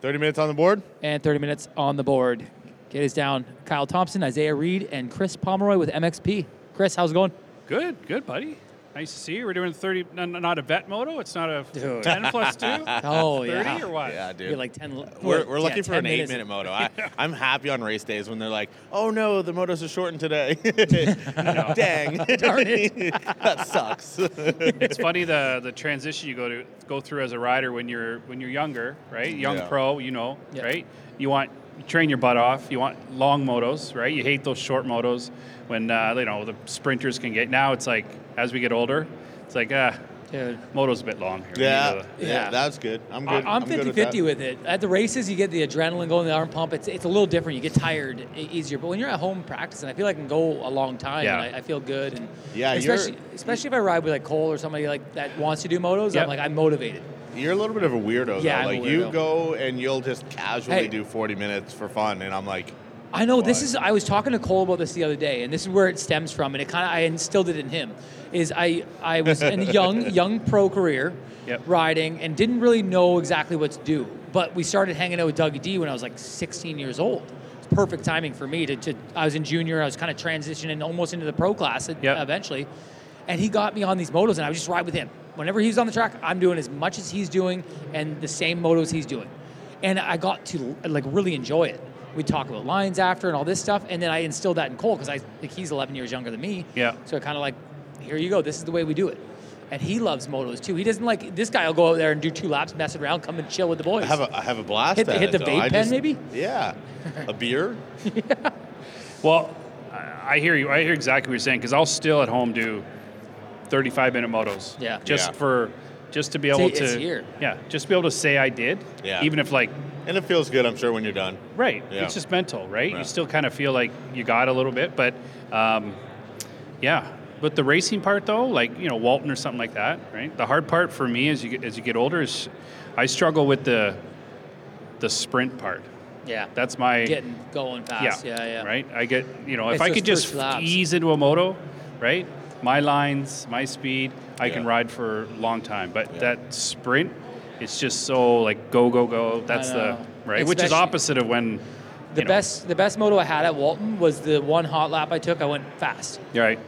30 minutes on the board. and 30 minutes on the board. Get us down. Kyle Thompson, Isaiah Reed, and Chris Pomeroy with MXP. Chris, how's it going? Good, good, buddy. Nice to see you. We're doing 30, n- n- not a vet moto. It's not a Dude. 10 plus 2? 30 Oh, yeah. or what? Yeah, dude. You're like 10. We're, we're looking for 10 an eight minute moto. I, I'm happy on race days when they're like, oh no, the motos are shortened today. Dang. Darn it. that sucks. It's funny the the transition you go to go through as a rider when you're when you're younger, right? Young Yeah. pro, you know, Yeah. right? You want you train your butt off. You want long motos, right? You hate those short motos when uh, you know the sprinters can get. Now it's like as we get older, it's like ah, Dude. moto's a bit long. Here. Yeah, to- yeah, Yeah. that's good. I'm I- good. I'm 50 with 50 that. with it. At the races, you get the adrenaline going, the arm pump. It's, it's a little different. You get tired easier. But when you're at home practicing, I feel like I can go a long time Yeah. and I, I feel good. And Yeah, especially, especially if I ride with like Cole or somebody like that wants to do motos, Yep. I'm like, I'm motivated. You're a little bit of a weirdo, Yeah, though. I'm a Like you weirdo. go and you'll just casually Hey. do 40 minutes for fun, and I'm like, I know this Why? is. I was talking to Cole about this the other day, and this is where it stems from, and it kind of I instilled it in him. Is I I was in a young young pro career, Yep. riding, and didn't really know exactly what to do. But we started hanging out with Dougie D when I was like 16 years old. It's perfect timing for me to. to I was in junior. I was kind of transitioning almost into the pro class Yep. eventually, and he got me on these motos, and I would just ride with him. Whenever he's on the track, I'm doing as much as he's doing and the same motos he's doing, and I got to like really enjoy it. We talk about lines after and all this stuff, and then I instilled that in Cole because I like he's 11 years younger than me. Yeah. So I kind of like, here you go. This is the way we do it. And he loves motos too. He doesn't like this guy. will go out there and do two laps, mess around, come and chill with the boys. I have a, I have a blast. Hit the- at hit it, the though. vape pen, just- maybe? Yeah, a beer. Well, I I hear you. I hear exactly what you're saying because I'll still at home do 35 minute motos. Yeah. Just Yeah. for just to be Say able it's to here. yeah, just to be able to say I did. Yeah. Even if like And it feels good, I'm sure, when you're done. right, Yeah. it's just mental, right? Yeah. You still kind of feel like you got a little bit, but um, yeah. But the racing part though, like you know Walton or something like that, right? The hard part for me as you get as you get older is I struggle with the the sprint part. yeah. That's my getting going fast. Yeah, yeah. Right. I get you know if It's I could just laps. ease into a moto, right? My lines, my speed, I can ride for a long time. But Yeah. that sprint, it's just so like go go go. That's the know. right, which is opposite of when The you know, best, the best moto I had at Walton was the one hot lap I took. I went fast, Right.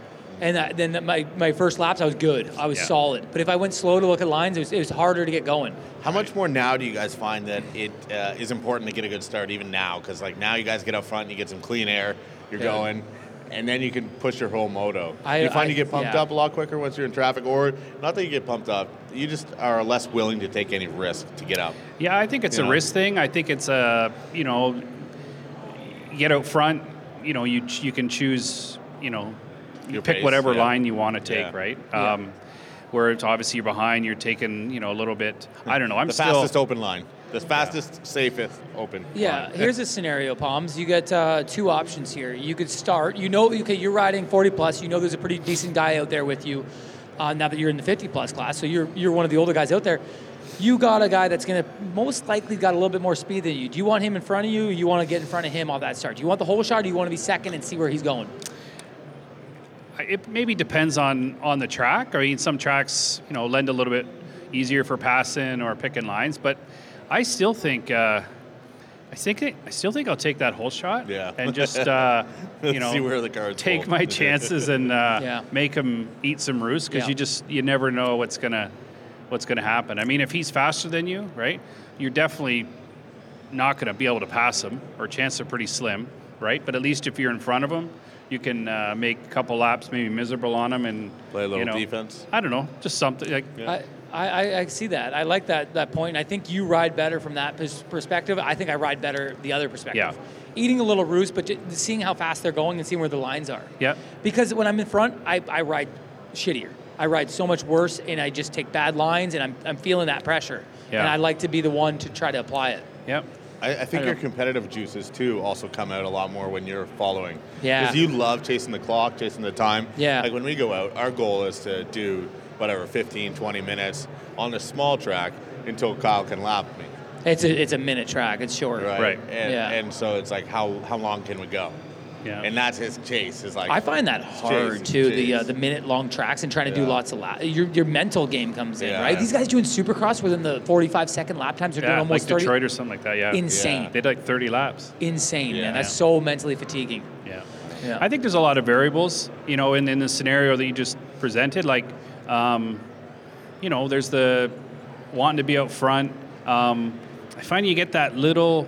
and that, then my, my first laps I was good. I was Yeah. solid. But if I went slow to look at lines, it was, it was harder to get going. How much more now do you guys find that it uh, is important to get a good start even now? Because like now you guys get up front, and you get some clean air, you're Yeah. going, and then you can push your whole moto. I- you find I- you get pumped yeah. up a lot quicker once you're in traffic, or not that you get pumped up, you just are less willing to take any risk to get up. Yeah, I think it's You a know? risk thing. I think it's a you know, get out front. You know, you you can choose. You know, you Your pick pace, whatever yeah. line you want to take. Yeah. Right. Um, where it's obviously you're behind, you're taking you know a little bit. I don't know. I'm the still fastest open line, the fastest, safest open. Yeah, line. here's a scenario, Palms. You get uh, two options here. You could start. You know, okay, you're riding 40 plus. You know, there's a pretty decent guy out there with you. Uh, now that you're in the 50 plus class, so you're you're one of the older guys out there. You got a guy that's going to most likely got a little bit more speed than you. Do you want him in front of you? Or you want to get in front of him on that start? Do you want the whole shot? Or do you want to be second and see where he's going? it maybe depends on on the track. I mean, some tracks you know lend a little bit easier for passing or picking lines, but I still think. Uh, I think I still think I'll take that whole shot Yeah. and just uh, you know See where the cards take fall. my chances and uh, Yeah. make him eat some roost because Yeah. you just you never know what's gonna what's gonna happen. I mean, if he's faster than you, right, you're definitely not gonna be able to pass him, or chances are pretty slim, right? But at least if you're in front of him, you can uh, make a couple laps, maybe miserable on him, and Play a little you know, defense. I don't know, just something like I, I, I see that. I like that that point. I think you ride better from that pers- perspective. I think I ride better the other perspective. Yeah. Eating a little roost, but just seeing how fast they're going and seeing where the lines are. yeah. Because when I'm in front, I, I ride shittier. I ride so much worse, and I just take bad lines, and I'm, I'm feeling that pressure. Yeah. And I like to be the one to try to apply it. Yep. I, I think I your competitive juices too also come out a lot more when you're following. Yeah. Because you love chasing the clock, chasing the time. Yeah. Like when we go out, our goal is to do whatever 15, 20 minutes on a small track until Kyle can lap me. It's a it's a minute track. It's short. Right. Right. And, Yeah. and so it's like how how long can we go? Yeah. and that's his chase. Is like I find that hard Jeez, too. The uh, the minute long tracks and trying to do lots of laps. Your your mental game comes in, Yeah. right? These guys doing Supercross within the 45 second lap times. They're Yeah, doing like almost 30. Detroit or something like that. Yeah, Insane. Yeah. They did like 30 laps. Insane, Yeah. man. That's Yeah. so mentally fatiguing. Yeah. Yeah. I think there's a lot of variables, you know, in, in the scenario that you just presented. Like, um, you know, there's the wanting to be out front. Um, I find you get that little,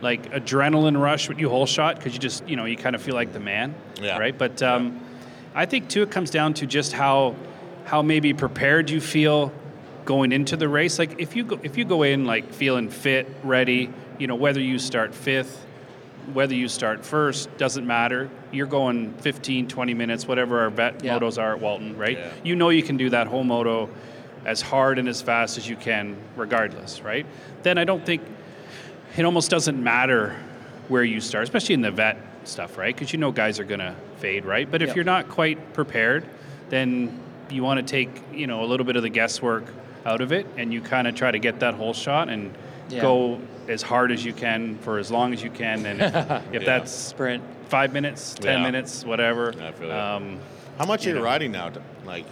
like, adrenaline rush when you whole shot because you just, you know, you kind of feel like the man, Yeah. right? But um, I think too, it comes down to just how, how maybe prepared you feel going into the race. Like, if you go, if you go in like feeling fit, ready, you know, whether you start fifth whether you start first doesn't matter. You're going 15, 20 minutes, whatever our vet Yeah. motos are at Walton, right? Yeah. You know you can do that whole moto as hard and as fast as you can, regardless, right? Then I don't think it almost doesn't matter where you start, especially in the vet stuff, right? Because you know guys are going to fade, right? But if Yeah. you're not quite prepared, then you want to take you know a little bit of the guesswork out of it, and you kind of try to get that whole shot and Yeah. go as hard as you can for as long as you can, and if, if Yeah. that's Sprint. five minutes, ten Yeah. minutes, whatever. I feel it. um, How much you are you know. riding now? Like,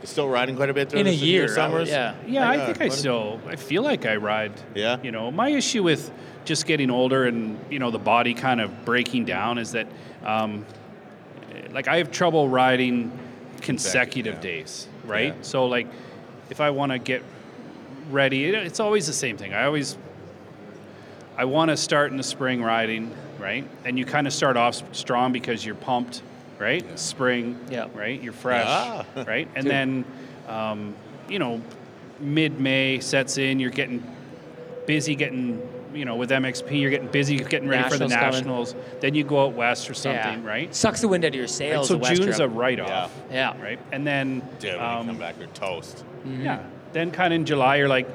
you still riding quite a bit during In a the, year, your summers? yeah. yeah, I Yeah, think I still I feel like I ride. Yeah? You know, my issue with just getting older and you know the body kind of breaking down is that, um, like I have trouble riding consecutive yeah. days, right? Yeah. So like, if I want to get ready, it, it's always the same thing. I always I want to start in the spring riding, right? And you kind of start off strong because you're pumped, right? Spring, Yeah. right? You're fresh, Yeah. right? And Dude. then, um, you know, mid-May sets in. You're getting busy, getting you know, with MXP, you're getting busy, getting ready for the Nationals coming. Then you go out west or something, yeah. right? Sucks the wind out of your Right, sails. So the West June's a write-off, yeah. right? And then, Dude, when um, you come back, you're toast. yeah. Then kind of in July, you're like,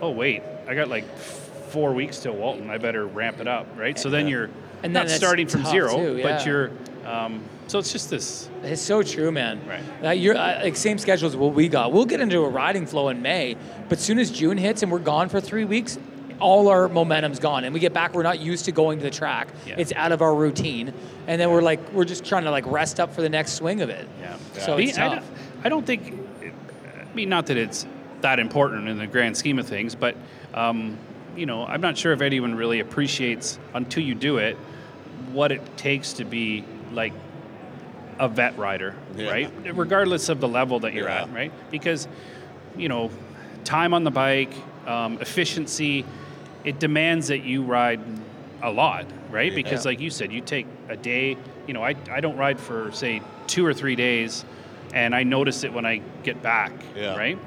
oh wait, I got like four weeks till Walton. I better ramp it up, right? So then Yeah. you're And then not starting from zero, too, yeah. but you're. Um, so it's just this. It's so true, man. Right. Uh, you're uh, like same schedule as what we got. We'll get into a riding flow in May, but soon as June hits and we're gone for three weeks, all our momentum's gone, and we get back. We're not used to going to the track. Yeah. It's out of our routine, and then we're like we're just trying to like rest up for the next swing of it. Yeah. So Me- it's I, tough. don't, I don't think. I mean, not that it's that important in the grand scheme of things, but um, you know, I'm not sure if anyone really appreciates until you do it what it takes to be like a vet rider, Yeah. right? Regardless of the level that you're Yeah. at, right? Because you know, time on the bike, um, efficiency, it demands that you ride a lot, right? Because like you said, you take a day. You know, I I don't ride for say two or three days, and I notice it when I get back, Yeah. right?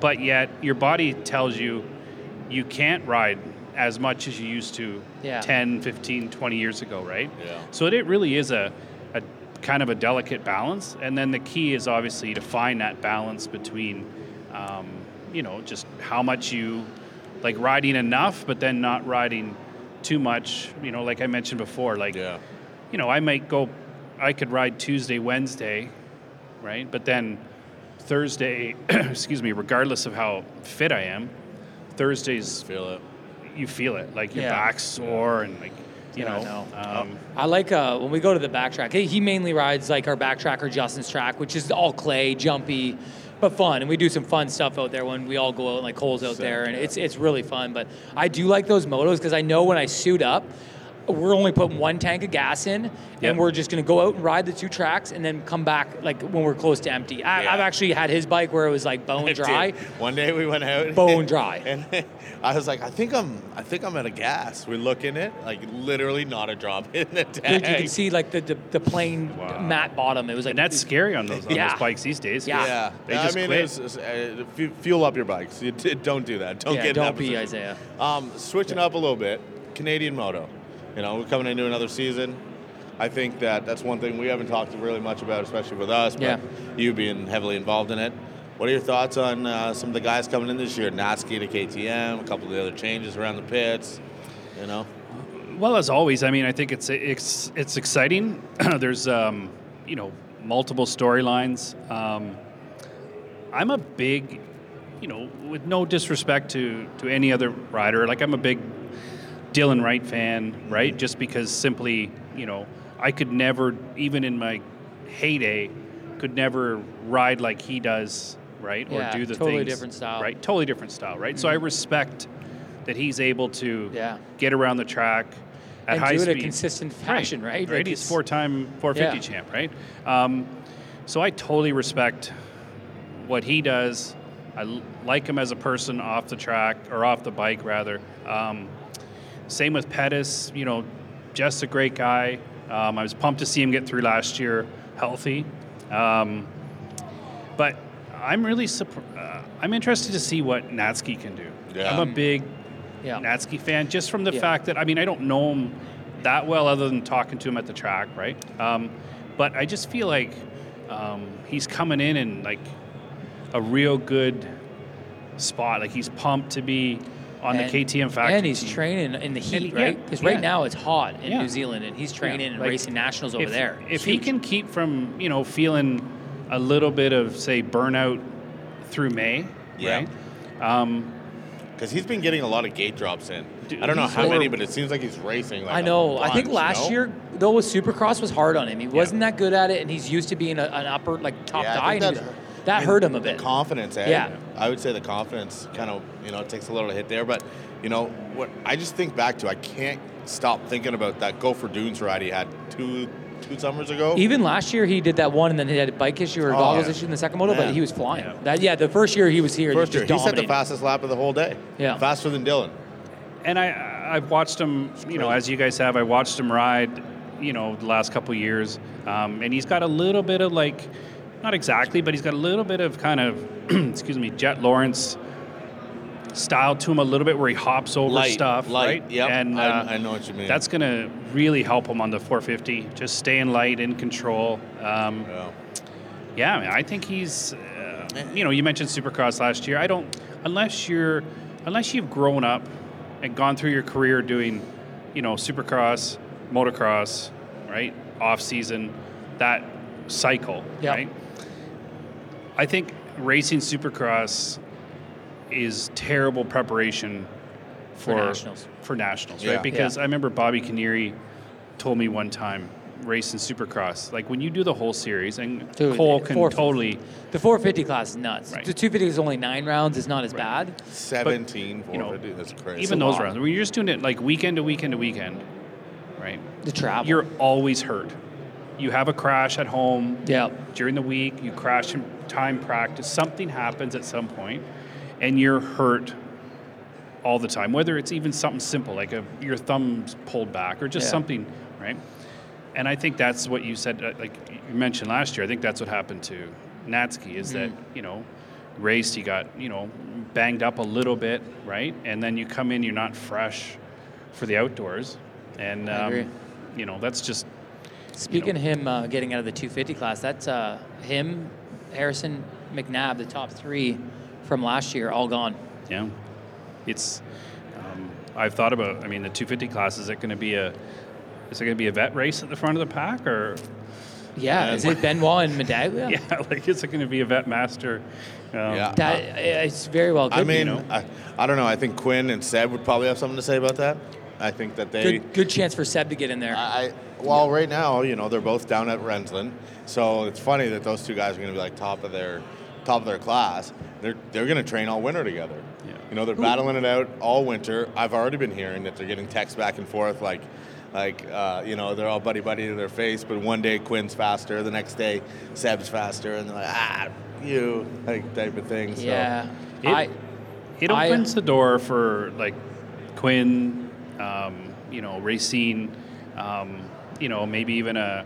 But yet your body tells you you can't ride as much as you used to Yeah. 10, 15, 20 years ago, right? Yeah. So it really is a, a kind of a delicate balance. And then the key is obviously to find that balance between, um, you know, just how much you like riding enough, but then not riding too much. You know, like I mentioned before, like, Yeah. you know, I might go, I could ride Tuesday, Wednesday, right? But then Thursday, excuse me, regardless of how fit I am, Thursdays Feel it. you feel it, like your Yeah. back's sore and like you Yeah, I know. know. Um, I like uh, when we go to the backtrack. He, he mainly rides like our backtracker Justin's track, which is all clay, jumpy, but fun. And we do some fun stuff out there when we all go out, like holes out Sick, there, and yeah. it's it's really fun. But I do like those motos because I know when I suit up, we're only putting one tank of gas in, Yep. and we're just gonna go out and ride the two tracks, and then come back like when we're close to empty. I, Yeah. I've actually had his bike where it was like bone dry. One day we went out. Bone dry. And I was like, I think I'm, I think I'm out of gas. We look in it, like literally not a drop in the Dude, you can see like the the, the plain Wow. matte bottom. It was like and that's scary on those on Yeah. those bikes these days. Yeah. Yeah, They Yeah, just I mean, quit. it's- it's, uh, fu- fuel up your bikes. You d- don't do that. Don't yeah, get in don't that be position. Isaiah. Um, switching up a little bit, Canadian Moto. You know, we're coming into another season. I think that that's one thing we haven't talked really much about, especially with us. But Yeah. you being heavily involved in it. What are your thoughts on uh, some of the guys coming in this year? Natzke to KTM, a couple of the other changes around the pits. You know, Well, as always, I mean, I think it's it's it's exciting. There's um, you know multiple storylines. Um, I'm a big, you know, with no disrespect to to any other rider, like I'm a big Dylan Wright fan, right? Just because simply, you know, I could never, even in my heyday, could never ride like he does, right? Yeah, or do the totally things different style. Mm-hmm. right? Totally different style, right? So I respect that he's able to Yeah. get around the track at and high do it speed. in a consistent fashion, right? Right. Like He's four-time 450 Yeah. champ, right? Um, so I totally respect what he does. I l- like him as a person off the track or off the bike, rather. Um, same with Pettis. You know, just a great guy. Um, I was pumped to see him get through last year healthy. Um, but I'm really surprised. Uh, I'm interested to see what Natzke can do. Yeah. I'm a big Yeah. Natzke fan just from the Yeah. fact that I mean I don't know him that well other than talking to him at the track, right? Um, but I just feel like um, he's coming in in like a real good spot. Like he's pumped to be on And- the KTM factory. And he's team. training in the heat, And- right? Because yeah. right now it's hot in Yeah. New Zealand, and he's training Yeah, and like, racing nationals over if, there. If he can keep from you know feeling a little bit of say burnout through May, Yeah. right? Um, Because he's been getting a lot of gate drops in. Dude, I don't know how over- many, but it seems like he's racing. Like I a know. I think last you know? year though with Supercross was hard on him. He wasn't that good at it, and he's used to being a, an upper like top Yeah, I guy. Think And he that- was- that I mean, hurt him a the bit. confidence, eh? Yeah. I would say the confidence kind of, you know, takes a little to hit there. But, you know, what I just think back to, I can't stop thinking about that Gopher Dunes ride he had two two summers ago. Even last year he did that one, and then he had a bike issue or a Oh, goggles yeah. issue in the second moto, but he was flying. Yeah. That yeah, the first year he was here, First he year, he set the fastest lap of the whole day. Yeah. Faster than Dylan. and I I've watched him, you know, as you guys have. I watched him ride, you know, the last couple years, um, and he's got a little bit of like, not exactly, but he's got a little bit of kind of, excuse me, Jet Lawrence style to him a little bit, where he hops over Light, stuff, light, right? yep, and I- uh, I know what you mean. That's going to really help him on the 450, just staying light in control. Um, Yeah. yeah, I, mean, I think he's. Uh, you know, you mentioned Supercross last year. I don't unless you're unless you've grown up and gone through your career doing, you know, Supercross, motocross, right, off season, that cycle, Yeah. right. I think racing Supercross is terrible preparation For for nationals. for nationals, Yeah. right? Because Yeah. I remember Bobby Kiniry told me one time racing Supercross, like when you do the whole series, and Dude, Cole can totally, The 450 class is nuts. Right. The 250 is only nine rounds. It's not as bad. 17, you know, 450, that's crazy. even those rounds, when you're just doing it like weekend to weekend to weekend, right? The travel. You're always hurt. You have a crash at home yeah. during the week, you crash in time practice, something happens at some point, and you're hurt all the time. Whether it's even something simple like a, your thumb's pulled back or just Yeah. something, right? And I think that's what you said, uh, like you mentioned last year. I think that's what happened to Natzke is that Mm-hmm. you know raced, he got you know banged up a little bit, right? And then you come in, you're not fresh for the outdoors, and um, you know that's just Speaking of him uh, getting out of the 250 class, that's uh, him, Harrison, McNabb, the top three from last year, all gone. Yeah, it's. Um, I've thought about. I mean, the 250 class is it going to be a? Is it going to be a vet race at the front of the pack, or Yeah, And- is it Benoit and Medaglia? yeah, like is it going to be a vet master? Um, Yeah. That it's very well. Could I be, mean, you know. I, I don't know. I think Quinn and Seb would probably have something to say about that. I think that they. good, good chance for Seb to get in there. I, well, right now, you know, they're both down at Rensland, so it's funny that those two guys are going to be like top of their top of their class. They're they're going to train all winter together. Yeah. You know, they're battling it out all winter. I've already been hearing that they're getting texts back and forth, like, like uh, you know, they're all buddy buddy to their face. But one day Quinn's faster, the next day Seb's faster, and they're like, ah, you like type of thing. So. yeah, It- I It I- opens the door for like Quinn, um, you know, Racine, um, you know, maybe even a,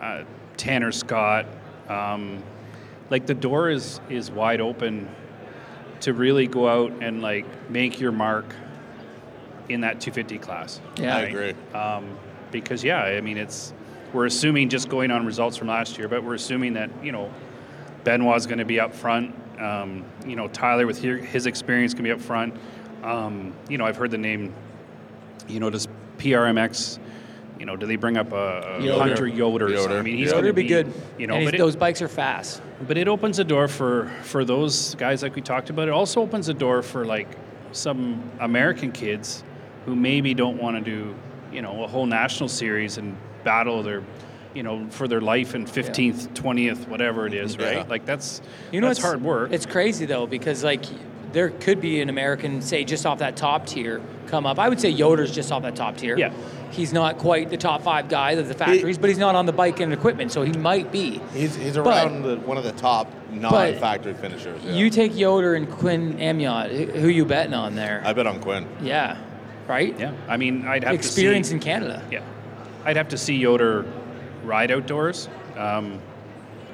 a Tanner Scott. Um, like the door is is wide open to really go out and like make your mark in that 250 class. Yeah. I agree. Um, because yeah, I mean it's we're assuming just going on results from last year, but we're assuming that you know Benoit's going to be up front. Um, you know Tyler with his experience can be up front. Um, you know I've heard the name. You know does PRMX. You know, do they bring up a, a Yoder. Hunter Yoder? Yoder. I mean, he's going to Yoder be good. You know, and but it, those bikes are fast. but it opens a door for for those guys like we talked about. It also opens a door for like some American kids who maybe don't want to do you know a whole national series and battle their, you know, for their life in 15th, 20th, whatever it is, Yeah. right? Like that's You know, that's it's hard work. It's crazy though because like there could be an American, say, just off that top tier come up. I would say Yoder's just off that top tier. Yeah. He's not quite the top five guy of the factories, but he's not on the bike and equipment, so he might be. He's, he's But- around the, one of the top non-factory finishers. yeah. You take Yoder and Quinn Amyotte. Who who you betting on there? I bet on Quinn. yeah, right. yeah, I mean, I'd have Experience to see, in Canada. Yeah, I'd have to see Yoder ride outdoors. Um,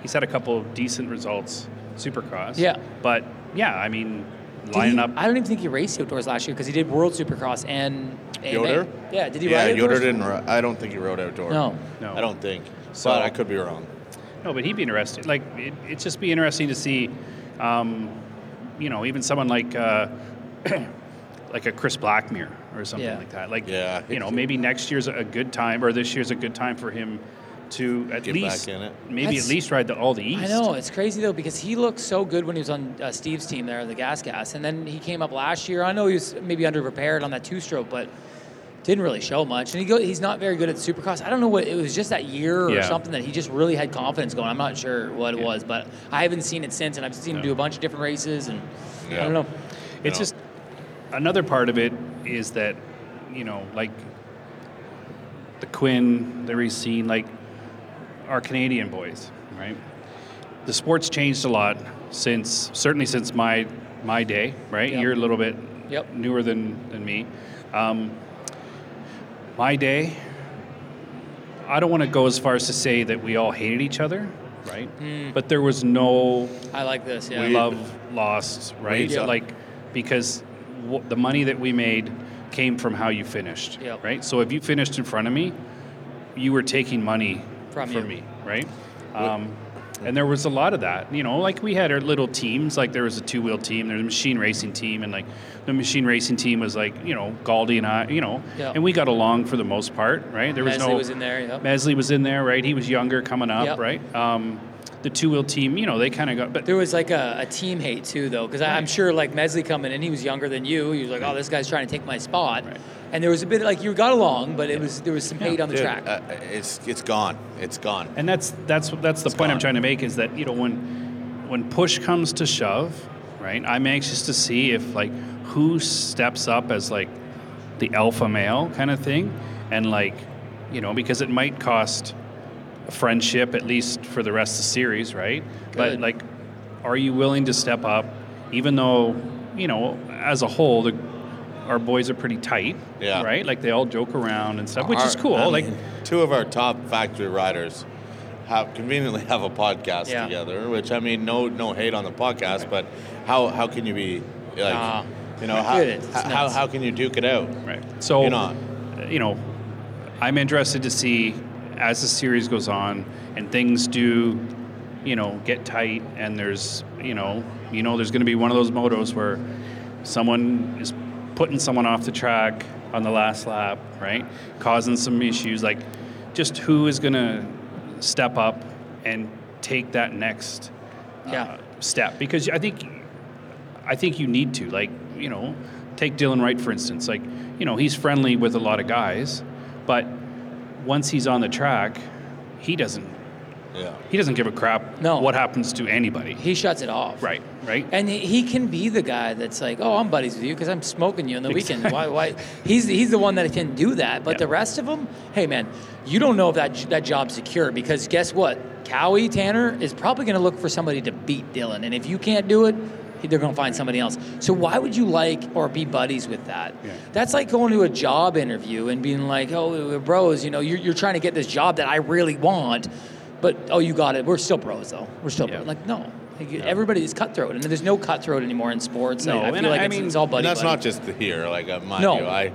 he's had a couple of decent results, Supercross. Yeah. but yeah, I mean, Did lining he- up. I don't even think he raced outdoors last year because he did World Supercross and AMA. Yoder? Yeah, did he Yeah, ride Yoder outdoors? didn't. ri- I don't think he rode outdoor. No. No. I don't think. So- but I could be wrong. No, but he'd be interested. Like it, it'd just be interesting to see, um, you know, even someone like uh, like a Chris Blackmere or something Yeah. like that. Like, Yeah. you know, maybe next year's a good time or this year's a good time for him to at Get least back in it. maybe That's- at least ride the all the east. I know it's crazy though because he looked so good when he was on uh, Steve's team there, the Gas Gas, and then he came up last year. I know he was maybe underprepared on that two-stroke, but didn't really show much. And he go, he's not very good at Supercross. I don't know what it was just that year or Yeah. something that he just really had confidence going. I'm not sure what it Yeah. was, but I haven't seen it since, and I've seen him do a bunch of different races, and I don't know. It's No. just another part of it is that you know, like the Quinn, the Racine, like our Canadian boys, right? The sport's changed a lot since certainly since my my day, right? Yep. You're a little bit Yep. newer than than me. Um, my day, I don't want to go as far as to say that we all hated each other, right? But there was no I like this. Yeah. We- love lost, right? Yeah. Like because w- the money that we made came from how you finished, Yep. right? So if you finished in front of me, you were taking money From from, me, right? Um, and there was a lot of that, you know. Like we had our little teams. Like there was a two-wheel team, there was a machine racing team, and like the machine racing team was like you know Galdi and I, you know, Yeah. and we got along for the most part, right? There was Mesley no was in there. Yep. Mesley was in there, right? He was younger coming up, Yep. right? Um, the two-wheel team, you know, they kind of got, but There was like a, a team hate too, though, because I'm sure like Mesley coming in, he was younger than you. He was like, "Oh, this guy's trying to take my spot," Right. And there was a bit like you got along, but it was there was some hate on the Dude, track. uh, it's it's gone. It's gone. And that's that's that's the It's point I'm trying to make is that you know when when push comes to shove, right? I'm anxious to see if like who steps up as like the alpha male kind of thing, and like you know because it might cost a friendship at least for the rest of the series, right? Good. But like, are you willing to step up, even though you know as a whole the our boys are pretty tight, Yeah. right? Like they all joke around and stuff, which Our- is cool. I like two of our top factory riders have conveniently have a podcast Yeah. together. Which I mean, no no hate on the podcast, but how how can you be like Nah. you know how, how how can you duke it out? Right. So, You're not. you know, I'm interested to see as the series goes on and things do, you know, get tight and there's, you know, you know, there's going to be one of those motos where someone is putting someone off the track on the last lap, right? Causing some issues. Like, just who is going to step up and take that next Yeah. uh, step? Because I think I think you need to. Like, you know, take Dylan Wright for instance. Like, you know, he's friendly with a lot of guys, but once he's on the track, he doesn't Yeah. he doesn't give a crap No. what happens to anybody. he shuts it off. Right, right? And he- can be the guy that's like, "Oh, I'm buddies with you because I'm smoking you on the weekend." Why? Why? He's he's the one that can do that. But Yeah. the rest of them, hey man, you don't know if that that job's secure because guess what? Cowie Tanner is probably going to look for somebody to beat Dylan, and if you can't do it, they're going to find somebody else. So why would you like or be buddies with that? Yeah. That's like going to a job interview and being like, "Oh, bros, you know, you're, you're trying to get this job that I really want." But oh, you got it. We're still bros, though. We're still Yeah. bros. Like no, like, everybody is cutthroat, and there's no cutthroat anymore in sports. No, I, I and feel like I it's, mean- it's all buddy. and that's buddy. not just here. Like uh, mind No. you, I,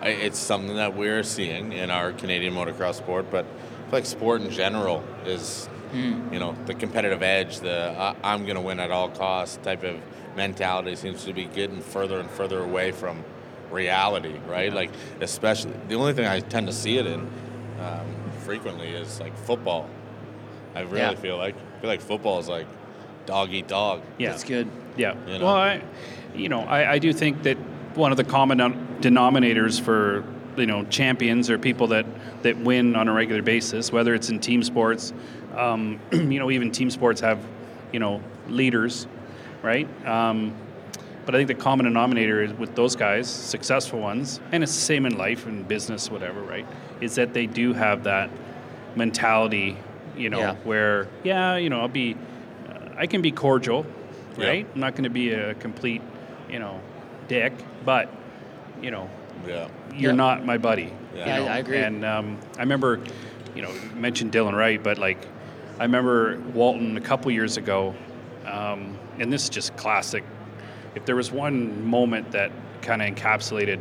I, it's something that we're seeing in our Canadian motocross sport, but I feel like sport in general is, Hmm. you know, the competitive edge, the I, I'm going to win at all costs type of mentality seems to be getting further and further away from reality, right? Like, especially the only thing I tend to see it in um, frequently is like football. I really Yeah. feel like I feel like football is like dog eat dog. yeah. That's good. Yeah. You know? Well, I, you know, I, I do think that one of the common denominators for you know champions or people that that win on a regular basis, whether it's in team sports. Um, you know, even team sports have you know leaders, right? Um, but I think the common denominator is with those guys, successful ones, and it's the same in life and business, whatever, right? Is that they do have that mentality, you know, Yeah. where yeah, you know, I'll be, uh, I can be cordial, Yeah. right? I'm not going to be a complete, you know, dick, but you know, Yeah. you're Yeah. not my buddy. Yeah. you Yeah, know? I agree. And um, I remember, you know, you mentioned Dylan Wright, but like, I remember Walton a couple years ago, um, and this is just classic. If there was one moment that kind of encapsulated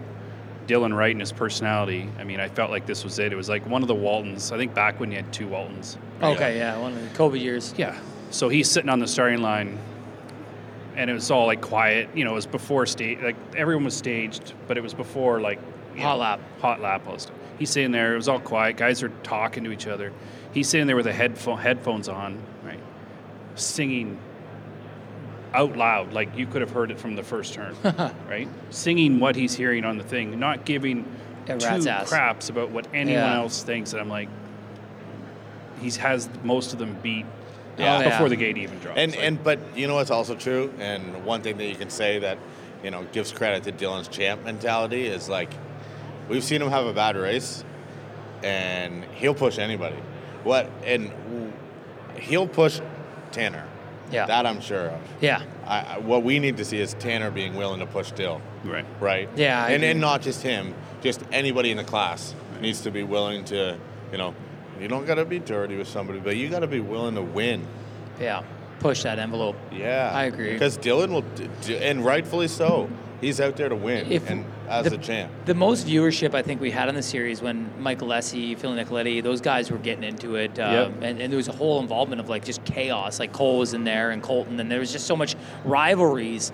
Dylan Wright and his personality, I mean, I felt like this was it. It was like one of the Waltons. I think back when you had two Waltons. Okay, yeah, one of the COVID years. Yeah. So he's sitting on the starting line, and it was all like quiet. You know, it was before stage. Like everyone was staged, but it was before like Hot know, lap. Hot lap. All stuff. He's sitting there. It was all quiet. Guys are talking to each other. He's sitting there with the headphone headphones on, right, singing out loud, like you could have heard it from the first turn, right? Singing what he's hearing on the thing, not giving A two rat's ass. craps about what anyone Yeah. else thinks. And I'm like, he has most of them beat Yeah. Oh, yeah. before the gate even drops. And Like, and but you know what's also true, and one thing that you can say that you know gives credit to Dylan's champ mentality is like we've seen him have a bad race, and he'll push anybody. What and w- he'll push Tanner. Yeah. that I'm sure of. Yeah. I, I, what we need to see is Tanner being willing to push Dill. right. Right. Yeah, and and not just him, just anybody in the class needs to be willing to, you know, you don't got to be dirty with somebody, but you got to be willing to win. Yeah. Push that envelope. Yeah, I agree. Because Dylan will, d- d- and rightfully so. He's out there to win, If and as the- a champ. The most viewership I think we had on the series when Michael Alessi, Phil Nicoletti, those guys were getting into it, um, Yep. and, and there was a whole involvement of like just chaos. Like Cole was in there and Colton, and there was just so much rivalries.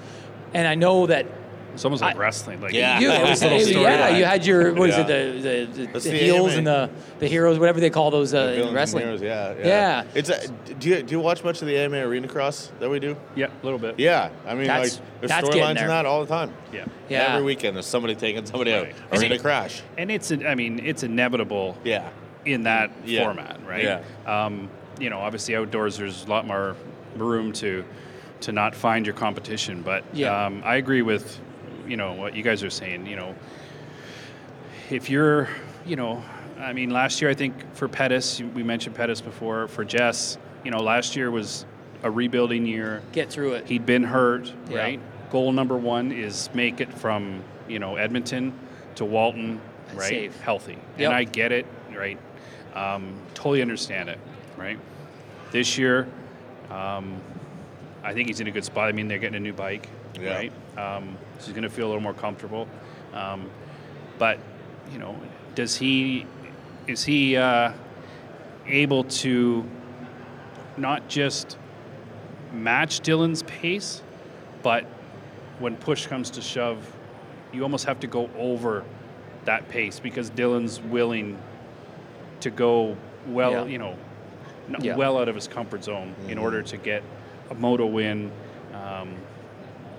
And I know that It's almost like I- wrestling. Like Yeah. you, was, Little it- yeah, storyline. you had your what is Yeah. it the the, the, the the heels anime. and the the heroes, whatever they call those uh, The in wrestling. heroes, yeah, yeah. Yeah. It's a, do you do you watch much of the AMA Arena Cross that we do? yeah, a little bit. Yeah, I mean, That's- like there's storylines there. in that all the time. Yeah. Yeah. Every weekend there's somebody taking somebody Right. out. Is Arena it- crash. And it's, a, I mean, it's inevitable Yeah. in that Yeah. format, right? Yeah. Um, you know, obviously outdoors, there's a lot more room to to not find your competition. But Yeah. um, I agree with, you know, what you guys are saying. You know, if you're, you know, I mean, last year I think for Pettis, we mentioned Pettis before. For Jess, you know, last year was a rebuilding year. Get through it. He'd been hurt, Yeah. right? Goal number one is make it from you know Edmonton to Walton, right? safe. Healthy, Yep. and I get it, right? Um, totally understand it, right? This year, um, I think he's in a good spot. I mean, they're getting a new bike, Yeah. right? Um, he's going to feel a little more comfortable. Um, but you know, does he? Is he uh, able to not just match Dylan's pace, but when push comes to shove, you almost have to go over that pace because Dylan's willing to go well, Yeah. you know, Yeah. well out of his comfort zone in order to get a moto win,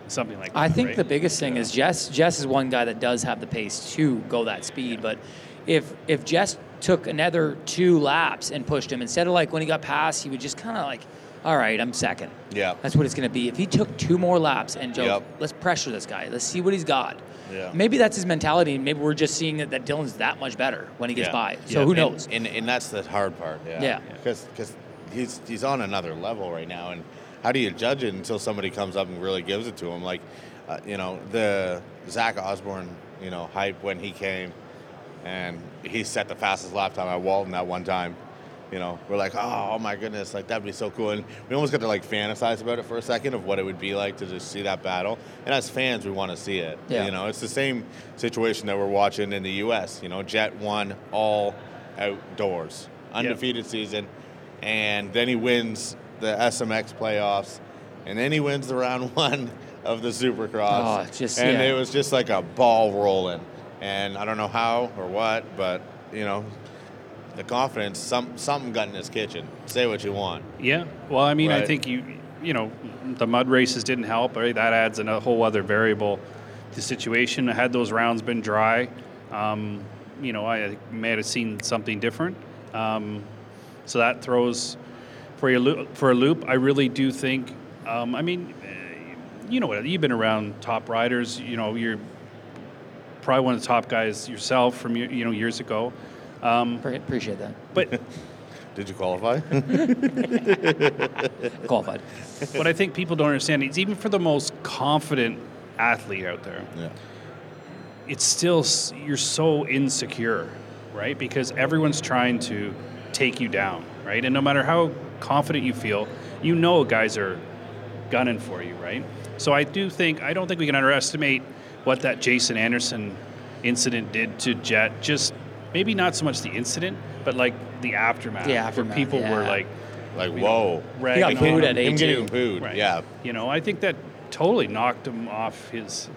something like that. I think right? the biggest thing is Jess. Jess is one guy that does have the pace to go that speed. But if if Jess took another two laps and pushed him instead of like when he got past, he would just kind of like, all right, I'm second. Yeah. That's what it's going to be. If he took two more laps and Joe, Yep. let's pressure this guy. Let's see what he's got. Yeah. Maybe that's his mentality, and maybe we're just seeing that, that Dylan's that much better when he gets Yeah. by. So Yeah. who knows? And, and that's the hard part. Yeah. Yeah. Because Because he's he's on another level right now, and how do you judge it until somebody comes up and really gives it to him? Like, uh, you know, the Zach Osborne, you know, hype when he came, and he set the fastest lap time at Walton that one time. You know, we're like, oh, oh my goodness, like that'd be so cool, and we almost got to like fantasize about it for a second of what it would be like to just see that battle. And as fans, we want to see it. Yeah. You know, it's the same situation that we're watching in the U.S. You know, Jet won all outdoors, undefeated season, and then he wins the SMX playoffs, and then he wins the round one of the Supercross. Oh, just- and yeah. it was just like a ball rolling, and I don't know how or what, but you know, the confidence, some something got in his kitchen. Say what you want. Yeah. Well, I mean, I think you, you know, the mud races didn't help. Right? That adds a whole other variable to the situation. Had those rounds been dry, um, you know, I think may have seen something different. Um, so that throws for your loop, for a loop. I really do think. Um, I mean, you know what? You've been around top riders. You know, you're probably one of the top guys yourself from you know years ago. Um, Appreciate that. but Did you qualify? Qualified. But I think people don't understand It's even for the most confident athlete out there, yeah. it's still you're so insecure, right? Because everyone's trying to take you down, right? And no matter how confident you feel, you know guys are gunning for you, right? So I do think I don't think we can underestimate what that Jason Anderson incident did to Jet. Just maybe not so much the incident, but like the aftermath, The aftermath, where people were like Like, You know, whoa. ragging got on booed at Him A2. getting booed. Right. Yeah. You know, I think that totally knocked him off his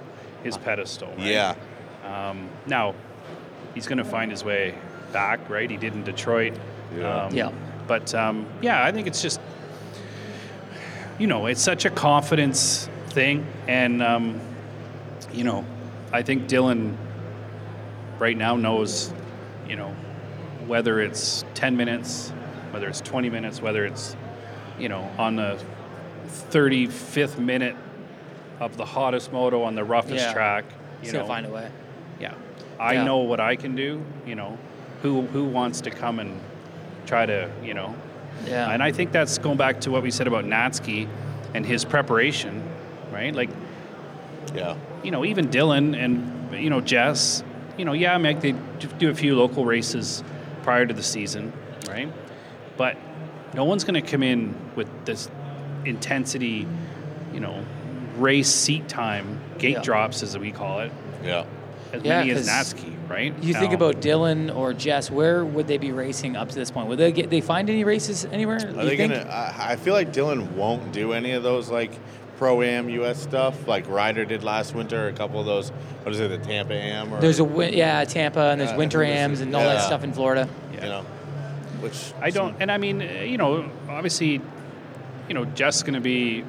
his pedestal. Right? Yeah. Um, now, he's going to find his way back, right? He did in Detroit. Yeah. Um, Yeah. But um, yeah, I think it's just, you know, it's such a confidence thing, and um, you know, I think Dylan right now knows, you know, whether it's 10 minutes, whether it's 20 minutes, whether it's, you know, on the 35th minute of the hottest moto on the roughest Yeah. track. You know, find a way. yeah, I Yeah. know what I can do. You know, who who wants to come and try to, you know, Yeah. and I think that's going back to what we said about Natzke and his preparation, right? Like Yeah. you know, even Dylan and you know Jess, you know, yeah, Meg, they do a few local races prior to the season, right? But no one's going to come in with this intensity, you know, race seat time, gate Yeah. drops as we call it, Yeah. as Yeah, many as Natzke, right? You think Now- about Dylan or Jess, where would they be racing up to this point? Would they get they find any races anywhere? Are you they think? gonna? I, I feel like Dylan won't do any of those like pro am US stuff like Ryder did last winter. A couple of those. What is it? The Tampa Am or There's a win- yeah Tampa and there's Yeah, winter this ams and all that stuff in Florida. Yeah. you know, which I don't, and I mean, uh, you know, obviously, you know, Jess going to be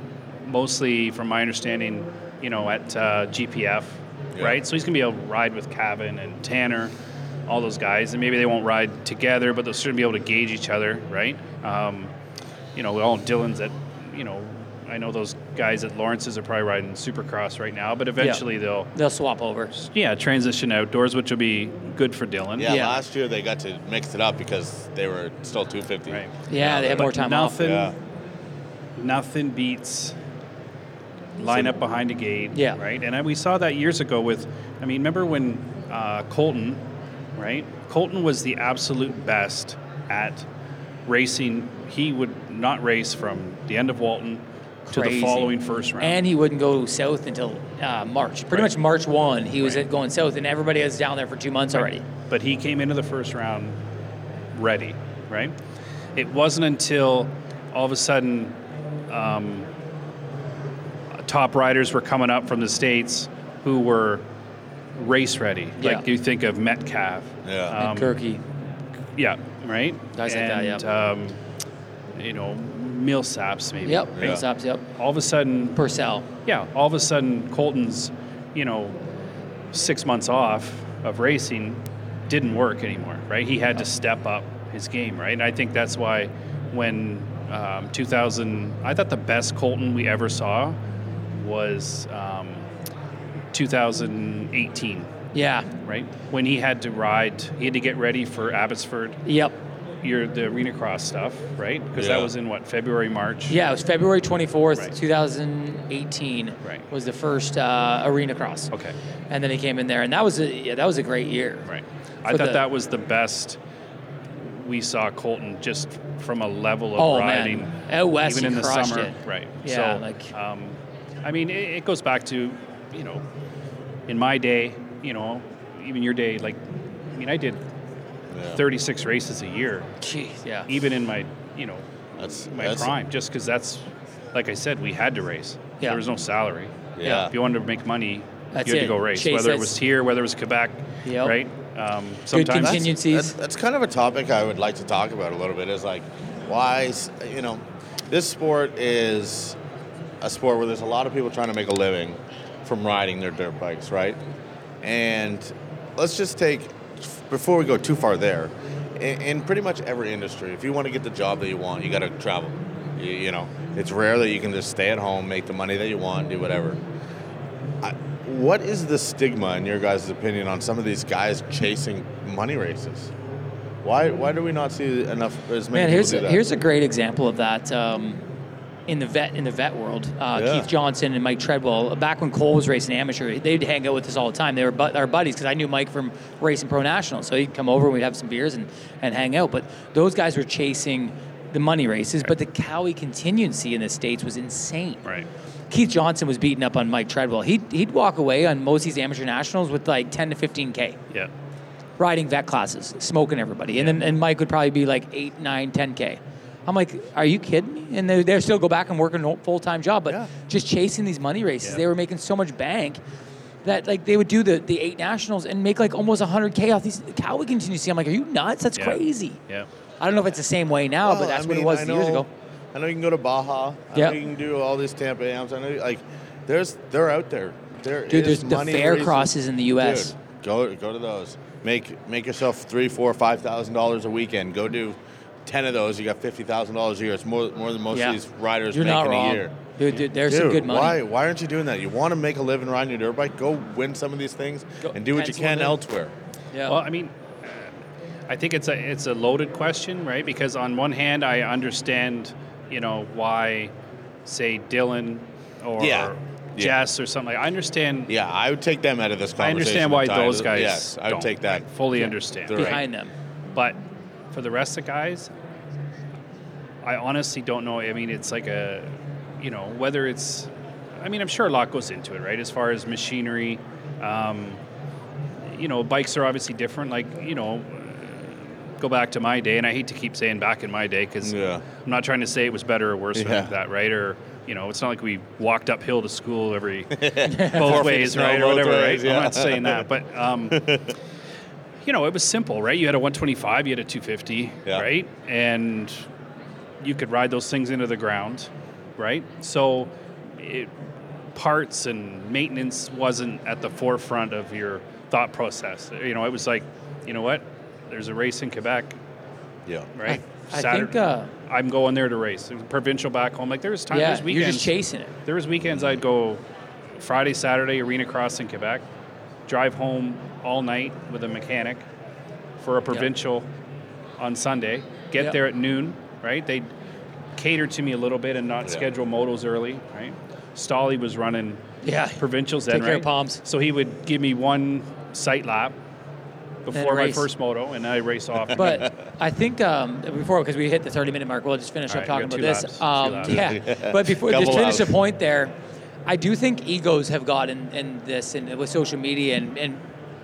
mostly, from my understanding, you know, at uh, GPF, Yeah. right? So he's going to be able to ride with Cavan and Tanner, all those guys, and maybe they won't ride together, but they'll certainly be able to gauge each other, right? Um, you know, all Dylan's at, you know, I know those guys at Lawrence's are probably riding Supercross right now, but eventually they'll, They'll swap over. yeah, transition outdoors, which will be good for Dylan. Yeah, Yeah. last year they got to mix it up because they were still 250. Right. Yeah, they had more time nothing, Yeah. nothing beats line up behind a gate, Yeah. right? And I, we saw that years ago with, I mean, remember when uh, Colton, right? Colton was the absolute best at racing. He would not race from the end of Walton to Crazy. the following first round. And he wouldn't go south until uh, March. Pretty Right. much March 1, he was Right. going south, and everybody was down there for two months already. But he came into the first round ready, right? It wasn't until all of a sudden um, top riders were coming up from the States who were race ready. Yeah. Like you think of Metcalf. Yeah. Um, Kirky. Yeah, right? Guys like that, and, yep. Um, you know, Millsaps maybe. Yep. Yeah. Stops, yep. All of a sudden, Purcell. yeah, all of a sudden Colton's, you know, six months off of racing didn't work anymore, right? He had to step up his game, right? And I think that's why when um, 2000, I thought the best Colton we ever saw was um, 2018, Yeah. right? When he had to ride, he had to get ready for Abbotsford, Yep. your the arena cross stuff, right? Because Yeah. that was in what February, March. Yeah, it was February 24th, Right. 2018. Right. Was the first uh, arena cross. Okay. And then he came in there, and that was a yeah, that was a great year. Right. I thought the- that was the best we saw Colton just from a level of Oh, riding. man. Out west, even he in the summer. it. Right. Yeah, so, like- um, I mean, it, it goes back to, you know, in my day, you know, even your day, like, I mean, I did Yeah. 36 races a year, Jeez, yeah. even in my, you know, That's my that's, prime, just because that's, like I said, we had to race. Yeah. There was no salary. Yeah. If you wanted to make money, That's you had it. to go race, Chase whether it was here, whether it was Quebec, Yep. right? Um, Good sometimes contingencies. That's, that's kind of a topic I would like to talk about a little bit. Is like, why, s- you know, this sport is a sport where there's a lot of people trying to make a living from riding their dirt bikes, right? And let's just take before we go too far there, in, in pretty much every industry, if you want to get the job that you want, you got to travel. You, you know, it's rare that you can just stay at home, make the money that you want, do whatever. I, what is the stigma, in your guys' opinion, on some of these guys chasing money races? Why, why do we not see enough as many Man, here's a, here's a great example of that. Um, in the vet in the vet world, uh, Yeah. Keith Johnson and Mike Treadwell. Back when Cole was racing amateur, they'd hang out with us all the time. They were bu- our buddies because I knew Mike from racing pro national, so he'd come over and we'd have some beers and, and hang out. But those guys were chasing the money races, but the Kawi contingency in the states was insane. Right. Keith Johnson was beating up on Mike Treadwell. He'd, he'd walk away on most of these amateur nationals with like 10 to 15k Yeah. riding vet classes, smoking everybody. And then and Mike would probably be like 8, 9, 10K. I'm like, are you kidding me? And they, they still go back and work a full time job, but Yeah. just chasing these money races, Yeah. they were making so much bank that like they would do the, the eight nationals and make like almost 100K off these cow see? I'm like, are you nuts? That's Yeah. crazy. Yeah. I don't know if it's the same way now, but that's I what it was I years ago. I know you can go to Baja. I Yep. know you can do all these Tampa Ams. I know, like, there's they're out there. There Dude, is there's the money fair raising- crosses in the US. Dude, go go to those. Make make yourself three, four, five thousand dollars a weekend. Go do ten of those. You got fifty thousand dollars a year. It's more more than most Yeah. of these riders You're make not in wrong. a year. Dude, dude, there's Dude, some good money. why why aren't you doing that? You want to make a living riding your dirt bike? Go win some of these things Go- and do what you can it elsewhere. Yeah. Well, I mean, I think it's a it's a loaded question, right? Because on one hand, I understand, you know, why, say Dylan or Yeah. Yeah. Jess or something. like I understand. Yeah, I would take them out of this I understand why those guys. Yes, I would don't, take that. like, fully understand. They're right. Behind them. But for the rest of the guys, I honestly don't know. I mean, it's like a, you know, whether it's, I mean, I'm sure a lot goes into it, right? As far as machinery, um, you know, bikes are obviously different. Like, you know, go back to my day, and I hate to keep saying back in my day because Yeah. I'm not trying to say it was better or worse Yeah. than that, right? Or you know, it's not like we walked uphill to school every both ways, right, or whatever, ways, right? yeah. I'm not saying that, but um, you know, it was simple, right? You had a 125, you had a 250, Yeah. right, and you could ride those things into the ground, right? So, it, parts and maintenance wasn't at the forefront of your thought process. You know, it was like, you know what? There's a race in Quebec, Yeah. right? I think, uh, I'm going there to race. Provincial back home. Like there was times, yeah, there's you're just chasing it. There was weekends I'd go Friday, Saturday, arena cross in Quebec, drive home all night with a mechanic for a provincial on Sunday, get Yep. there at noon, right? They'd cater to me a little bit and not Yeah. schedule motos early, right? Stolly was running Yeah. provincials Take then, care of right? palms. So he would give me one sight lap before my first moto, and I race off. But I think um, before, because we hit the 30 minute mark, we'll just finish All up right, talking about this. two Um, yeah, but before, just Couple finish the point there. I do think egos have gotten in this and with social media and, and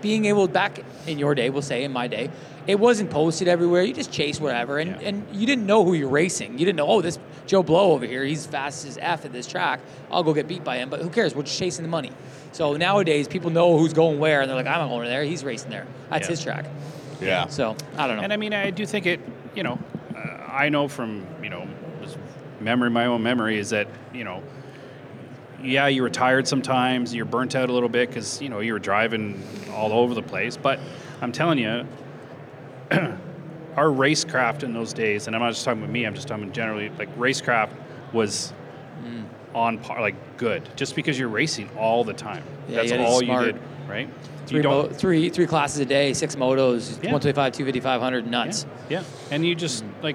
being able back in your day, we'll say in my day, it wasn't posted everywhere. You just chase whatever, and, Yeah. and you didn't know who you're racing. You didn't know, oh, this Joe Blow over here, he's fast as f at this track. I'll go get beat by him, but who cares? We're just chasing the money. So nowadays, people know who's going where, and they're like, I'm not going there. He's racing there. That's Yeah. his track. Yeah. So I don't know. And I mean, I do think it, you know, uh, I know from, you know, memory, my own memory is that, you know, yeah, you were tired sometimes, you're burnt out a little bit because, you know, you were driving all over the place. But I'm telling you, our racecraft in those days, and I'm not just talking about me, I'm just talking generally, like racecraft was Mm. on par, like good, just because you're racing all the time. Yeah, That's all smart. you did, right? Three, you mo- three, three classes a day, six motos, Yeah. 125, 250, 500, nuts. Yeah, yeah. and you just like,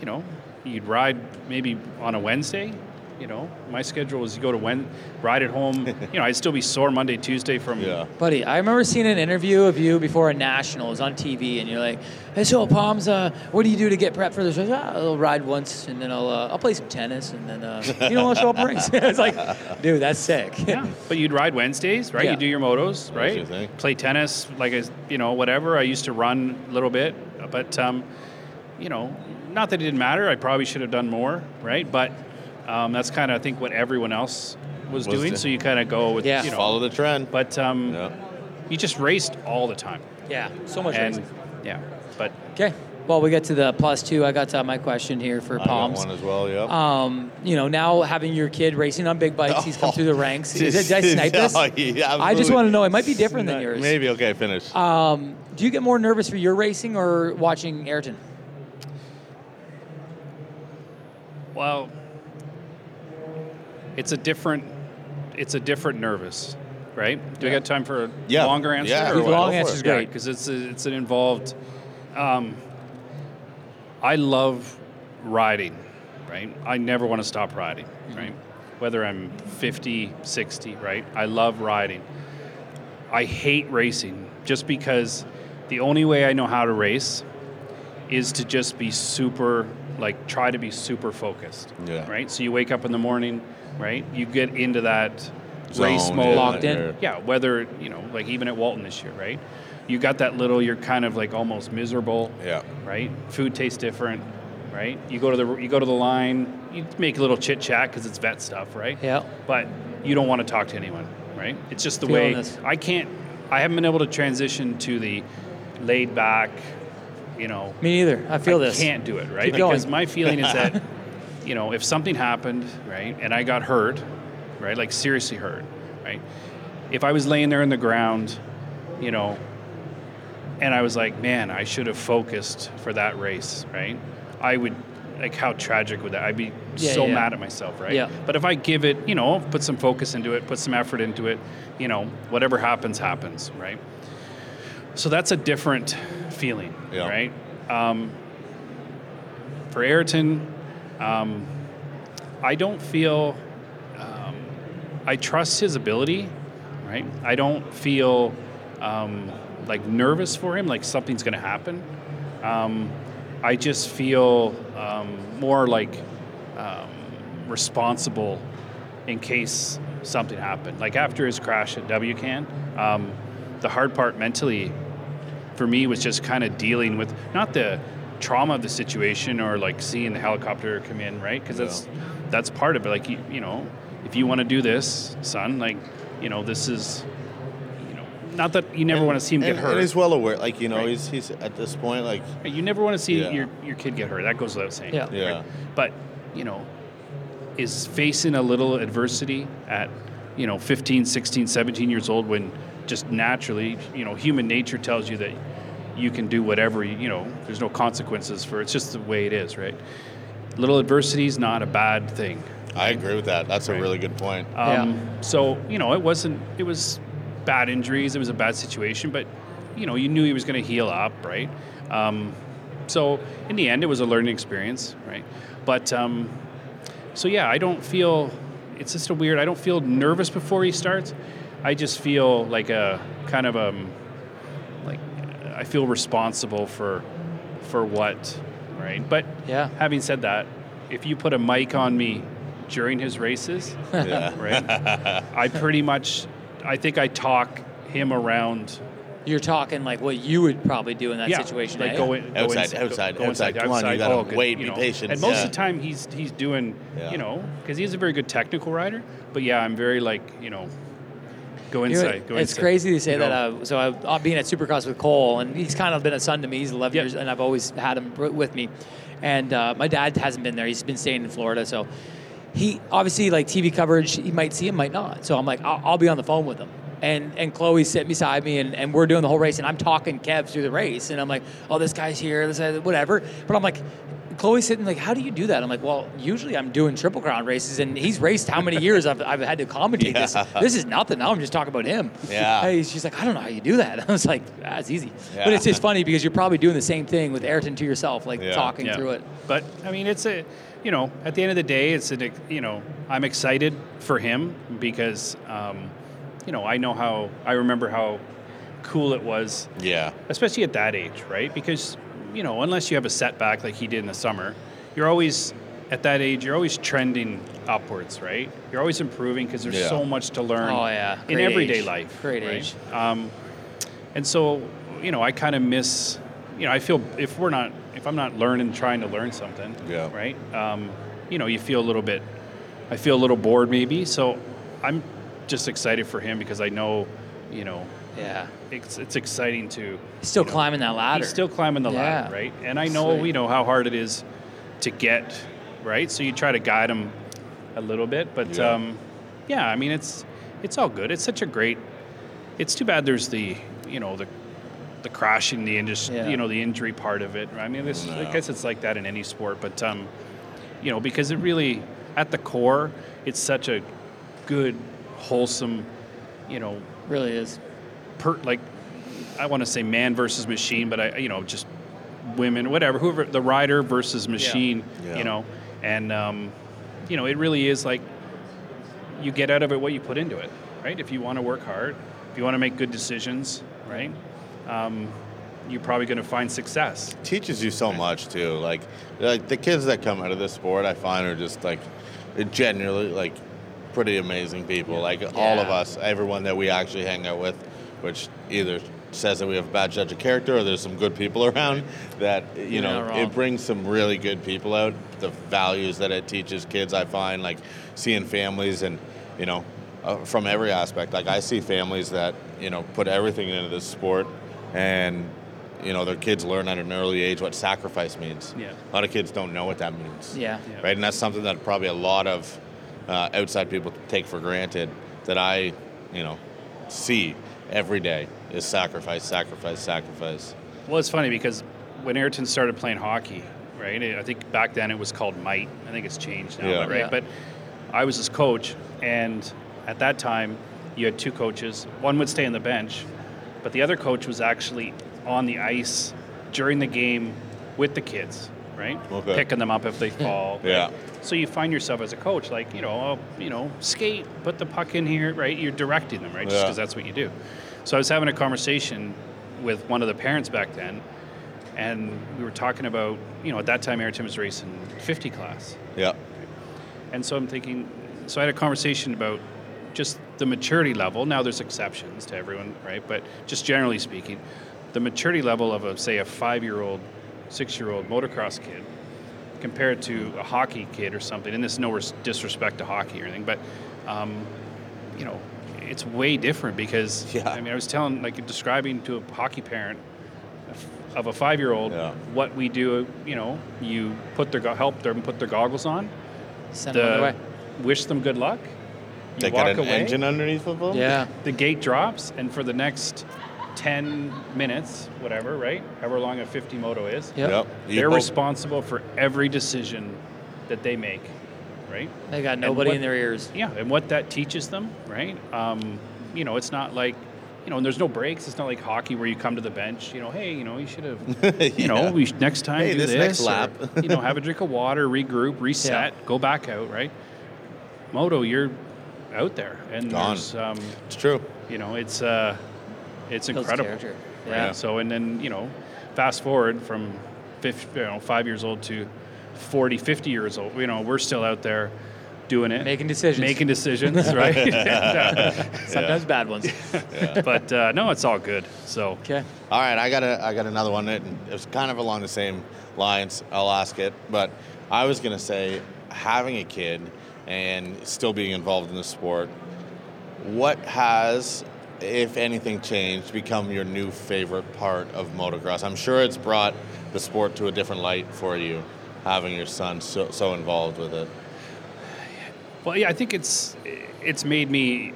you know, you'd ride maybe on a Wednesday. You know, my schedule was you go to Wen, ride at home. you know, I'd still be sore Monday, Tuesday from. Yeah. Buddy, I remember seeing an interview of you before a national. It was on TV, and you're like, "Hey, so Palms, uh, what do you do to get prepped for this? Ah, I'll ride once, and then I'll uh, I'll play some tennis, and then uh, you know I'll show up in rings." it's like, dude, that's sick. Yeah, but you'd ride Wednesdays, right? Yeah. You do your motos, right? your thing. Play tennis, like I, you know, whatever. I used to run a little bit, but um, you know, not that it didn't matter. I probably should have done more, right? But um, that's kind of I think what everyone else was, Was doing. do- So you kind of go with, Yeah. you know, Follow the trend. But um, Yeah. you just raced all the time. yeah, so much and racing. yeah, but Okay, Well, we get to the plus two, I got uh, my question here for I got Palms. one as well. Yep. Um, you know, now having your kid racing on big bikes, he's come through the ranks. Is it, did I snipe this? Oh, yeah, I just want to know. It might be different than yours. Maybe okay. Finish. Um, do you get more nervous for your racing or watching Ayrton? Well, it's a different, it's a different nervous, right? Do we Yeah. got time for a Yeah. longer answer? Yeah, or long answer is great. because it's a, it's an involved. Um, I love riding, right? I never want to stop riding, right? Whether I'm 50, 60, right? I love riding. I hate racing just because the only way I know how to race is to just be super, like, try to be super focused, Yeah. right? So you wake up in the morning, right? You get into that race mode. yeah, Locked in. or- Yeah, whether, you know, like even at Walton this year, right? You got that little, you're kind of like almost miserable, Yeah. right? Food tastes different, right? You go to the you go to the line, you make a little chit chat because it's vet stuff, right? Yeah. But you don't want to talk to anyone, right? It's just the Feeling way this. I can't. I haven't been able to transition to the laid back, you know. Me neither. I feel I this. can't do it, right? Keep going. because my feeling is that, you know, if something happened, right, and I got hurt, right, like seriously hurt, right, if I was laying there in the ground, you know, and I was like, man, I should have focused for that race, right? I would, like, how tragic would that? I'd be Yeah, so yeah. mad at myself, right? Yeah. But if I give it, you know, put some focus into it, put some effort into it, you know, whatever happens, happens, right? So that's a different feeling, Yeah. right? Um, for Ayrton, um, I don't feel. Um, I trust his ability, right? I don't feel um, like nervous for him, like something's going to happen. Um, I just feel um, more like um, responsible in case something happened. Like after his crash at WCAN, um, the hard part mentally for me was just kind of dealing with not the trauma of the situation or like seeing the helicopter come in, right? Because that's that's part of it. Like you, you know, if you want to do this, son, like you know, this is, you know, not that you never want to see him and, get hurt. And he's well aware. Like you know, Right. he's he's at this point. Like You never want to see Yeah. your, your kid get hurt. That goes without saying. Yeah. Yeah. But, you know, is facing a little adversity at, you know, 15, 16, 17 years old when just naturally, you know, human nature tells you that you can do whatever, you, you know, there's no consequences for it's just the way it is, right? Little adversity is not a bad thing. I agree with that. That's Right. a really good point. Um, So you know, it wasn't. It was bad injuries. It was a bad situation, but you know, you knew he was going to heal up, right? Um, so in the end, it was a learning experience, right? But um, so yeah, I don't feel. It's just a weird. I don't feel nervous before he starts. I just feel like a kind of um, like I feel responsible for for what, right? But Yeah. having said that, if you put a mic on me during his races, yeah. right? I pretty much, I think I talk him around. You're talking like what you would probably do in that yeah, situation. like eh? go in, go Outside, inside, outside, go outside. Come on, you gotta Oh, good, wait, you be know. patient, And most yeah. of the time, he's he's doing, Yeah. you know, because he's a very good technical rider. But yeah, I'm very like, you know, go inside. go it's inside, crazy to say that. Uh, so I've uh, been at Supercross with Cole, and he's kind of been a son to me. He's 11 Yep. years, and I've always had him with me. And uh, my dad hasn't been there; he's been staying in Florida. So he obviously like TV coverage. He might see him, might not. So I'm like, I'll, I'll be on the phone with him. And and Chloe's sitting beside me, and, and we're doing the whole race, and I'm talking Kev through the race, and I'm like, oh, this guy's here, this guy, whatever. But I'm like. Chloe's sitting like, how do you do that? I'm like, well, usually I'm doing triple crown races, and he's raced how many years I've, I've had to commentate this. Yeah. This is nothing. Now I'm just talking about him. Yeah. Hey, she's like, I don't know how you do that. I was like, that's easy. Yeah. But it's just funny because you're probably doing the same thing with Ayrton to yourself, like Yeah. talking Yeah. through it. But I mean, it's a, you know, at the end of the day, it's an, you know, I'm excited for him because, um, you know, I know how, I remember how cool it was Yeah. especially at that age, right? Because you know, unless you have a setback like he did in the summer, you're always at that age. You're always trending upwards, right? You're always improving because there's Yeah. so much to learn. Oh, yeah. in everyday age. life. Great right? age. Um, and so, you know, I kind of miss. You know, I feel if we're not, if I'm not learning, trying to learn something, Yeah. right? Um, you know, you feel a little bit. I feel a little bored, maybe. So, I'm just excited for him because I know, you know, Yeah. It's it's exciting to Still climbing that ladder. he's still climbing the ladder, right? And I know Sweet. you know how hard it is to get, right? So you try to guide him a little bit, but Yeah. um, yeah, I mean it's it's all good. It's such a great. It's too bad there's the you know the the crashing, the industry, Yeah. you know the injury part of it. I mean, this, I guess it's like that in any sport, but um, you know because it really at the core, it's such a good, wholesome, you know, really is. Per like I want to say man versus machine, but I you know just women, whatever, whoever the rider versus machine, Yeah. you know, and um, you know it really is like you get out of it what you put into it, right? If you want to work hard, if you want to make good decisions, right, um, you're probably going to find success. teaches you so much too. Like, like the kids that come out of this sport, I find are just like genuinely like pretty amazing people. Like all of us, everyone that we actually hang out with, which either says that we have a bad judge of character or there's some good people around that you You're know it brings some really good people out the values that it teaches kids i find like seeing families and you know uh, from every aspect like i see families that you know put everything into this sport and you know their kids learn at an early age what sacrifice means Yeah. a lot of kids don't know what that means Yeah. Yeah. right and that's something that probably a lot of uh, outside people take for granted that i you know see every day is sacrifice sacrifice sacrifice Well, it's funny because when Ayrton started playing hockey, right? I think back then it was called Might. I think it's changed now, Yeah. right? Yeah. But I was his coach, and at that time, you had two coaches. One would stay on the bench, but the other coach was actually on the ice during the game with the kids, right? Okay. Picking them up if they fall. right? Yeah. So you find yourself as a coach, like you know, oh, you know, skate, put the puck in here, right? You're directing them, right? Just Yeah. because that's what you do. So I was having a conversation with one of the parents back then, and we were talking about, you know, at that time Ayrton was racing 50 class, yeah and so I'm thinking, so I had a conversation about just the maturity level. Now there's exceptions to everyone, right? But just generally speaking, the maturity level of a say a five-year-old, six-year-old motocross kid compared to a hockey kid or something. And this is no disrespect to hockey or anything, but um, you know, it's way different because Yeah. I mean, I was telling, like, describing to a hockey parent of a five-year-old Yeah. what we do. You know, you put their go- help them put their goggles on, Send them on their way. wish them good luck. You they walk got an away, engine underneath of them Yeah. the gate drops, and for the next 10 minutes, whatever, right? However long a 50 moto is, Yep. Yep. They're hope- responsible for every decision that they make, right? They got nobody what- in their ears. Yeah, and what that teaches them, right? Um, you know, it's not like, you know, and there's no breaks. It's not like hockey where you come to the bench, you know, hey, you know, you should have, you know, we next time Hey, do this this. next or, lap. you know, have a drink of water, regroup, reset, go back out, right? Moto, you're out there, and Gone. there's, um, it's true you know, it's uh, it's incredible. character. Right? Yeah. So and then you know, fast forward from, 50, you know, five years old to 40, 50 years old. You know, we're still out there doing it, Making decisions. making decisions, right? Sometimes bad ones. but uh, no, it's all good. So Okay. All right, I got a, I got another one. It it's kind of along the same lines. I'll ask it, but I was gonna say, having a kid and still being involved in the sport, what has, if anything, changed, become your new favorite part of motocross? I'm sure it's brought the sport to a different light for you, having your son so, so involved with it. Well, yeah, I think it's it's made me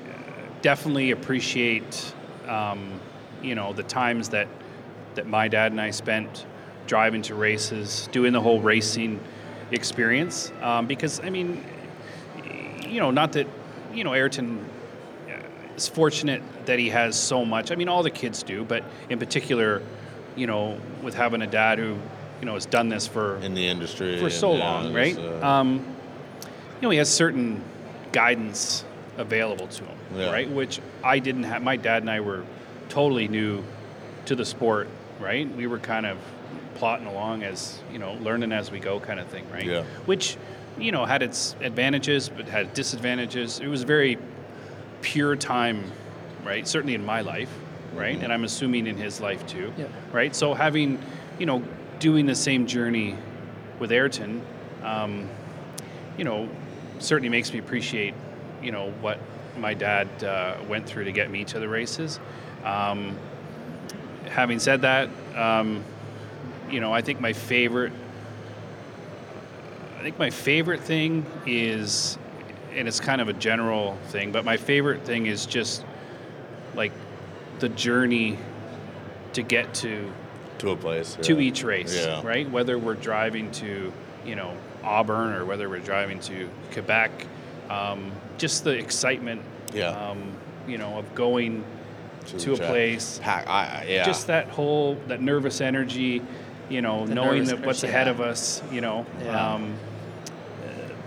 definitely appreciate, um, you know, the times that that my dad and I spent driving to races, doing the whole racing experience. Um, because I mean, you know, not that you know Ayrton is fortunate that he has so much. I mean, all the kids do, but in particular, you know, with having a dad who you know has done this for in the industry for so yeah, long, right? uh, Um, you know, he has certain guidance available to him, Yeah. right? Which I didn't have. My dad and I were totally new to the sport, right? We were kind of plotting along as you know, learning as we go, kind of thing, right? Yeah. Which you know had its advantages, but had disadvantages. It was very pure time, right? Certainly in my life, right? And I'm assuming in his life too, Yeah. right? So having, you know, doing the same journey with Ayrton, um, you know, certainly makes me appreciate, you know, what my dad uh, went through to get me to the races. Um, having said that, um, you know, I think my favorite, I think my favorite thing is, and it's kind of a general thing, but my favorite thing is just like the journey to get to To a place. to each race, Yeah. right? Whether we're driving to, you know, Auburn or whether we're driving to Quebec, um, just the excitement, Yeah. um, you know, of going To to a track. place, Pack, I, I- yeah. just that whole that nervous energy, you know, The knowing that what's ahead of us, you know. Yeah. Um,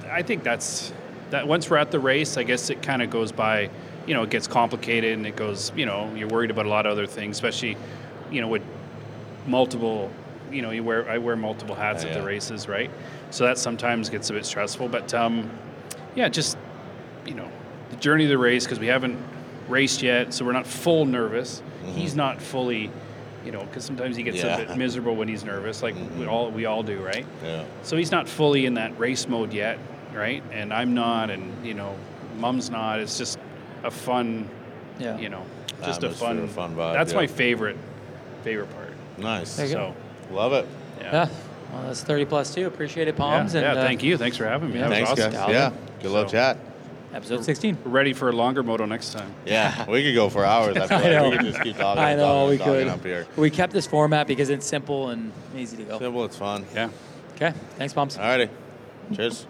I think that's that. Once we're at the race, I guess it kind of goes by. You know, it gets complicated and it goes. You know, you're worried about a lot of other things, especially, you know, with multiple. You know, you wear I wear multiple hats at the races, right? So that sometimes gets a bit stressful. But um, yeah, just you know, the journey of the race because we haven't raced yet, so we're not full nervous. He's not fully, you know, because sometimes he gets Mm-hmm. Yeah. a bit miserable when he's nervous, like we all we all do, right? yeah. So he's not fully in that race mode yet, right? And I'm not, and you know, mom's not. It's just a fun, Yeah. you know, just a Atmosphere, fun, fun vibe, That's yeah. my favorite, favorite part. Nice. There you go. So Love it. yeah. Yeah. Well, that's 30 plus two. Appreciate it, Palms. yeah, and yeah, uh, thank you. Thanks for having me. yeah, That was Thanks, awesome. guys. Yeah. Good luck, So- chat. Episode 16. We're ready for a longer moto next time. Yeah, we could go for hours. I feel I know. we could just keep talking. I know talking we talking could. up here. We kept this format because it's simple and easy to go. Simple, it's fun. Yeah. Okay. Thanks, Palms. Alrighty. Cheers.